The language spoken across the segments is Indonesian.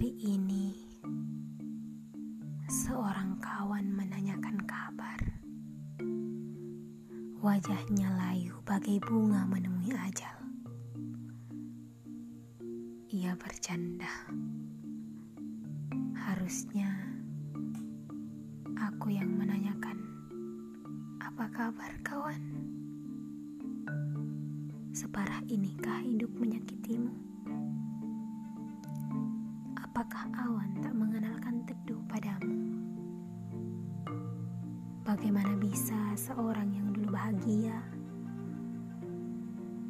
hari ini seorang kawan menanyakan kabar. Wajahnya layu bagai bunga menemui ajal. Ia bercanda. Harusnya aku yang menanyakan, "Apa kabar, kawan? Separah inikah hidup menyakitimu?" Apakah awan tak mengenalkan teduh padamu? Bagaimana bisa seorang yang dulu bahagia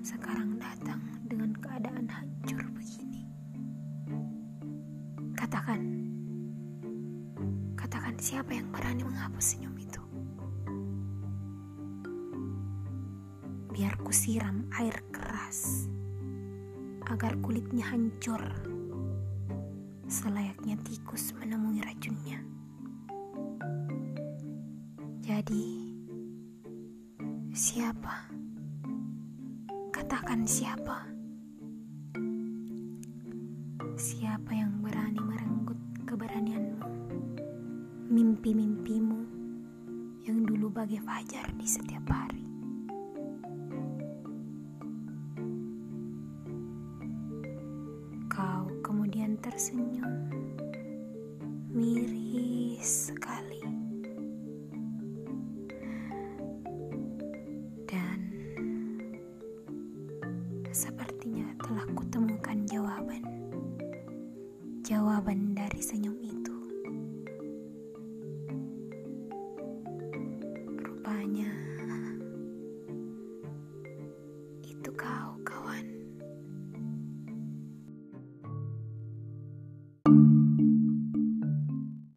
sekarang datang dengan keadaan hancur begini? Katakan, katakan siapa yang berani menghapus senyum itu? Biar kusiram air keras agar kulitnya hancur selayaknya tikus menemui racunnya. Jadi, siapa? Katakan siapa? Siapa yang berani merenggut keberanianmu? Mimpi-mimpimu yang dulu bagai fajar di setiap hari. Kau kemudian tersenyum, sekali. Dan sepertinya telah kutemukan jawaban. Jawaban dari senyum itu. Rupanya itu kau, kawan.